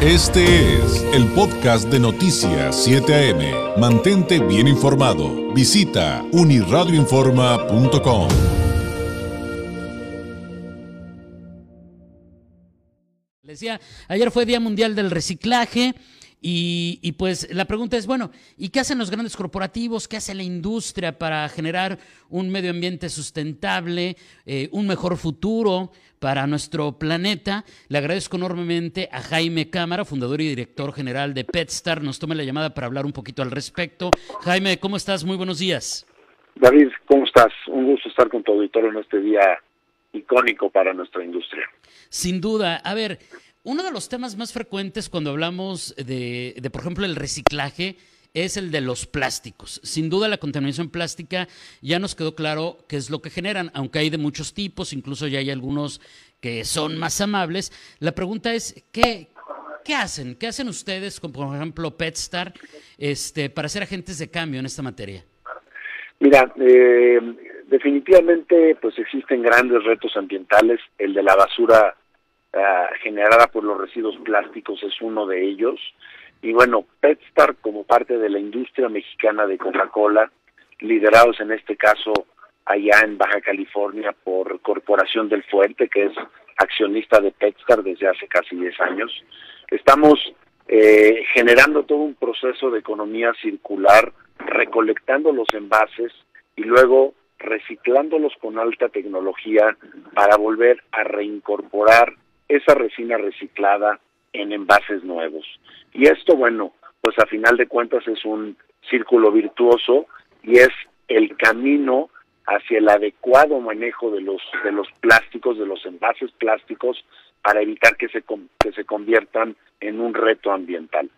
Este es el podcast de Noticias 7 AM. Mantente bien informado. Visita uniradioinforma.com. decía, ayer fue Día Mundial del Reciclaje. Y, pues la pregunta es, bueno, ¿y qué hacen los grandes corporativos? ¿Qué hace la industria para generar un medio ambiente sustentable, eh, un mejor futuro para nuestro planeta? Le agradezco enormemente a Jaime Cámara, fundador y director general de PetStar. Nos tome la llamada para hablar un poquito al respecto. Jaime, ¿cómo estás? Muy buenos días. David, ¿cómo estás? Un gusto estar con tu auditorio en este día icónico para nuestra industria. Sin duda. A ver, uno de los temas más frecuentes cuando hablamos de, por ejemplo, el reciclaje es el de los plásticos. Sin duda la contaminación plástica ya nos quedó claro qué es lo que generan, aunque hay de muchos tipos, incluso ya hay algunos que son más amables. La pregunta es, ¿qué, qué hacen? ¿Qué hacen ustedes, como por ejemplo PetStar, este, para ser agentes de cambio en esta materia? Mira, eh, definitivamente pues existen grandes retos ambientales. El de la basura Ah, generada por los residuos plásticos es uno de ellos. Y bueno, PetStar como parte de la industria mexicana de Coca-Cola, liderados en este caso allá en Baja California por Corporación del Fuerte, que es accionista de PetStar desde hace casi 10 años, estamos eh, generando todo un proceso de economía circular, recolectando los envases y luego reciclándolos con alta tecnología para volver a reincorporar esa resina reciclada en envases nuevos. Y esto, bueno, pues a final de cuentas es un círculo virtuoso y es el camino hacia el adecuado manejo de los de los plásticos, de los envases plásticos para evitar que se que se conviertan en un reto ambiental.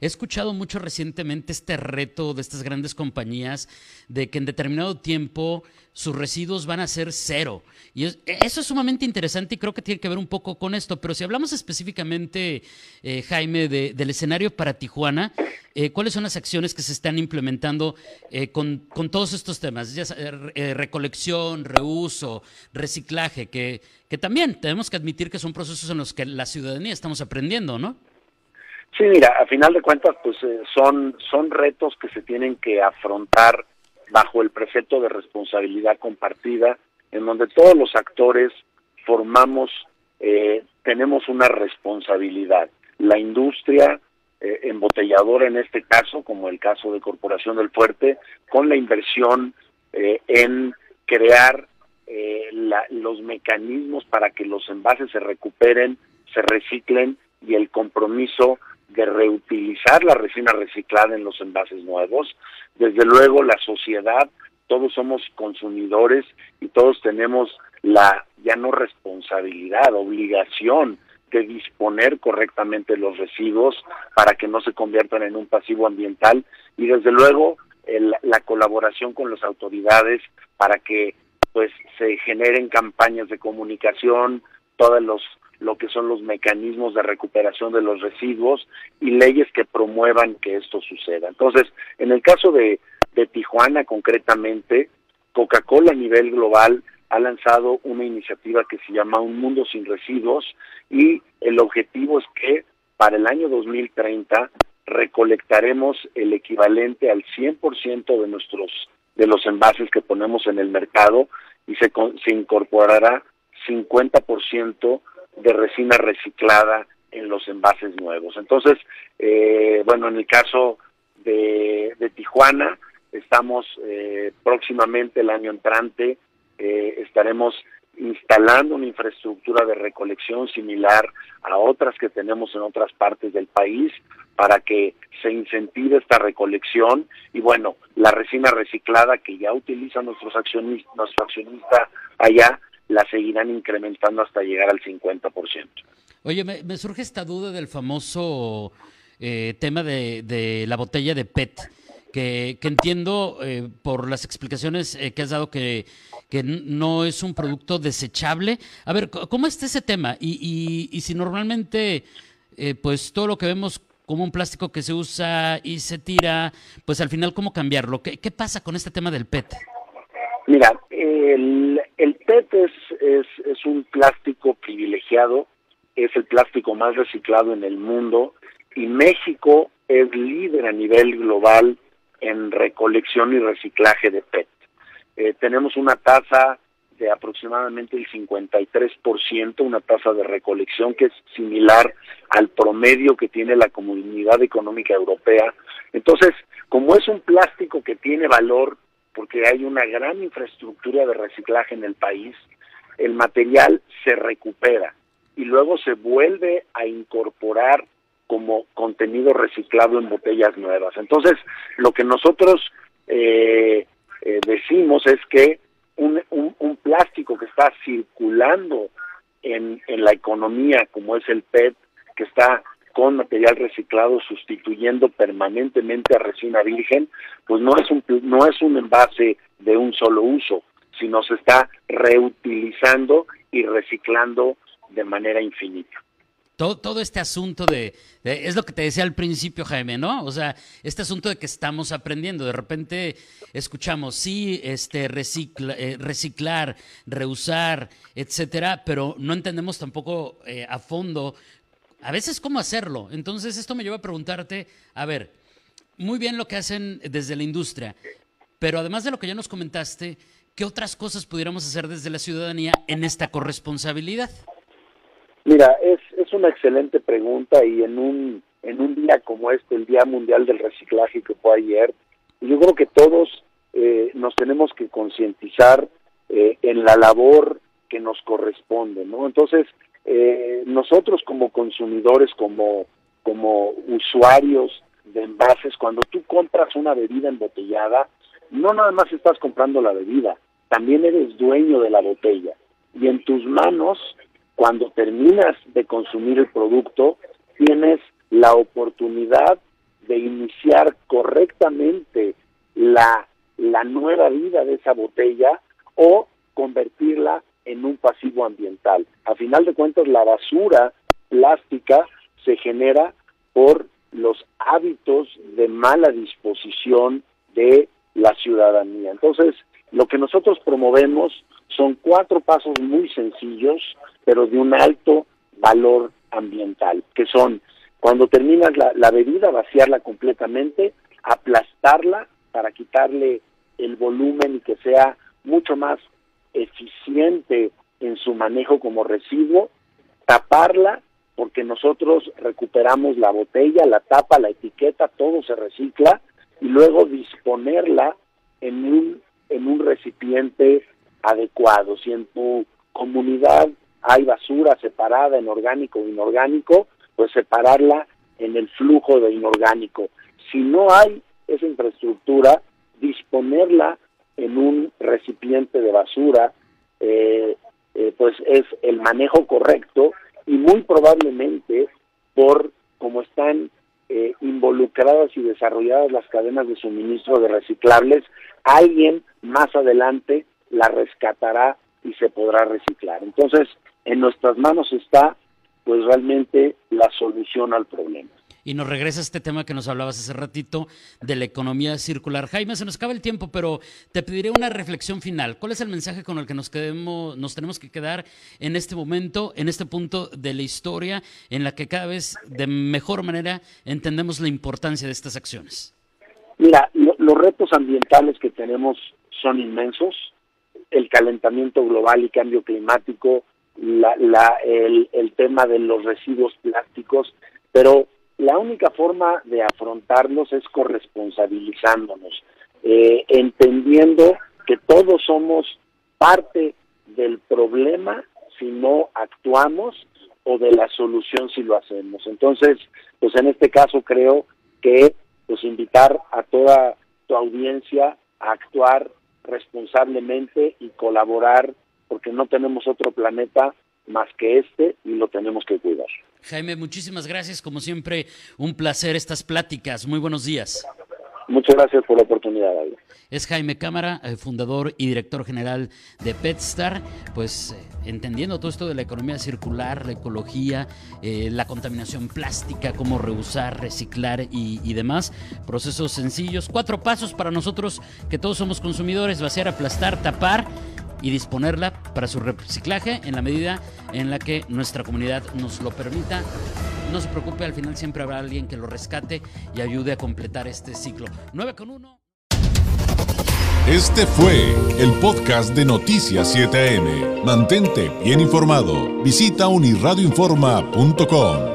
He escuchado mucho recientemente este reto de estas grandes compañías de que en determinado tiempo sus residuos van a ser cero. Y eso es sumamente interesante y creo que tiene que ver un poco con esto. Pero si hablamos específicamente, eh, Jaime, del escenario para Tijuana, eh, ¿cuáles son las acciones que se están implementando eh, con, todos estos temas? Ya, recolección, reuso, reciclaje, que, que también tenemos que admitir que son procesos en los que la ciudadanía estamos aprendiendo, ¿no? Sí, mira, a final de cuentas, pues eh, son, son retos que se tienen que afrontar bajo el precepto de responsabilidad compartida, en donde todos los actores formamos, eh, tenemos una responsabilidad. La industria eh, embotelladora en este caso, como el caso de Corporación del Fuerte, con la inversión en crear los mecanismos para que los envases se recuperen, se reciclen y el compromiso de reutilizar la resina reciclada en los envases nuevos. Desde luego la sociedad, todos somos consumidores y todos tenemos la ya no responsabilidad, obligación de disponer correctamente los residuos para que no se conviertan en un pasivo ambiental y desde luego la colaboración con las autoridades para que pues se generen campañas de comunicación, todos los lo que son los mecanismos de recuperación de los residuos y leyes que promuevan que esto suceda. Entonces, en el caso de, Tijuana concretamente, Coca-Cola a nivel global ha lanzado una iniciativa que se llama Un Mundo sin Residuos y el objetivo es que para el año 2030 recolectaremos el equivalente al 100% de nuestros de los envases que ponemos en el mercado y se, se incorporará 50% de resina reciclada en los envases nuevos. Entonces, eh, bueno, en el caso de, de Tijuana, estamos eh, próximamente el año entrante, eh, estaremos instalando una infraestructura de recolección similar a otras que tenemos en otras partes del país para que se incentive esta recolección y bueno, la resina reciclada que ya utiliza nuestros accionistas, nuestro accionista allá la seguirán incrementando hasta llegar al 50%. Oye, me, surge esta duda del famoso eh, tema de, la botella de PET, que, entiendo eh, por las explicaciones eh, que has dado que, que no es un producto desechable. A ver, ¿cómo está ese tema? Y, y, si normalmente, pues todo lo que vemos como un plástico que se usa y se tira, pues al final, ¿cómo cambiarlo? ¿Qué, qué pasa con este tema del PET? Mira, el, el PET es, un plástico privilegiado es el plástico más reciclado en el mundo y México es líder a nivel global en recolección y reciclaje de PET. Eh, tenemos una tasa de aproximadamente el 53%, una tasa de recolección que es similar al promedio que tiene la Comunidad Económica Europea. Entonces, como es un plástico que tiene valor, porque hay una gran infraestructura de reciclaje en el país, el material se recupera y luego se vuelve a incorporar como contenido reciclado en botellas nuevas. Entonces, lo que nosotros eh, eh, decimos es que un, un, plástico que está circulando en, en la economía, como es el PET, que está con material reciclado sustituyendo permanentemente a resina virgen, pues no es un no es un envase de un solo uso, sino se está reutilizando y reciclando de manera infinita. Todo, todo este asunto de, es lo que te decía al principio, Jaime, ¿no? O sea, este asunto de que estamos aprendiendo, de repente escuchamos, sí, este, recicla, eh, reciclar, reusar, etcétera, pero no entendemos tampoco eh, a fondo a veces cómo hacerlo. Entonces, esto me lleva a preguntarte, a ver, muy bien lo que hacen desde la industria, pero además de lo que ya nos comentaste, ¿qué otras cosas pudiéramos hacer desde la ciudadanía en esta corresponsabilidad? Mira, es, es una excelente pregunta y en un, en un día como este, el Día Mundial del Reciclaje que fue ayer, yo creo que todos eh, nos tenemos que concientizar eh, en la labor que nos corresponde, ¿no? Entonces, eh, nosotros como consumidores, como, como usuarios de envases, cuando tú compras una bebida embotellada, no nada más estás comprando la bebida, también eres dueño de la botella. Y en tus manos cuando terminas de consumir el producto, tienes la oportunidad de iniciar correctamente la, la nueva vida de esa botella o convertirla en un pasivo ambiental. A final de cuentas, la basura plástica se genera por los hábitos de mala disposición de la ciudadanía. Entonces, lo que nosotros promovemos son cuatro pasos muy sencillos, pero de un alto valor ambiental, que son cuando terminas la, la bebida, vaciarla completamente, aplastarla para quitarle el volumen y que sea mucho más eficiente en su manejo como residuo, taparla, porque nosotros recuperamos la botella, la tapa, la etiqueta, todo se recicla, y luego disponerla en un, en un recipiente adecuado. Si en tu comunidad hay basura separada en orgánico o inorgánico, pues separarla en el flujo de inorgánico. Si no hay esa infraestructura, disponerla en un recipiente de basura, eh, eh, pues es el manejo correcto y muy probablemente por como están eh, involucradas y desarrolladas las cadenas de suministro de reciclables, alguien más adelante la rescatará y se podrá reciclar. Entonces, en nuestras manos está pues realmente la solución al problema. Y nos regresa este tema que nos hablabas hace ratito de la economía circular. Jaime, se nos acaba el tiempo, pero te pediré una reflexión final. ¿Cuál es el mensaje con el que nos, quedemos, nos tenemos que quedar en este momento, en este punto de la historia, en la que cada vez de mejor manera entendemos la importancia de estas acciones? Mira, los retos ambientales que tenemos son inmensos. El calentamiento global y cambio climático, la, el tema de los residuos plásticos, pero la única forma de afrontarlos es corresponsabilizándonos, eh, entendiendo que todos somos parte del problema si no actuamos o de la solución si lo hacemos. Entonces, pues en este caso creo que pues invitar a toda tu audiencia a actuar responsablemente y colaborar porque no tenemos otro planeta más que este y lo tenemos que cuidar. Jaime, muchísimas gracias. Como siempre, un placer estas pláticas. Muy buenos días. Muchas gracias por la oportunidad. Es Jaime Cámara, eh, fundador y director general de PetStar, pues eh, entendiendo todo esto de la economía circular, la ecología, eh, la contaminación plástica, cómo reusar, reciclar y, y, demás. Procesos sencillos, cuatro pasos para nosotros que todos somos consumidores, vaciar, aplastar, tapar y disponerla para su reciclaje en la medida en la que nuestra comunidad nos lo permita. No se preocupe, al final siempre habrá alguien que lo rescate y ayude a completar este ciclo. 9 con 1. Este fue el podcast de Noticias 7am. Mantente bien informado. Visita unirradioinforma.com.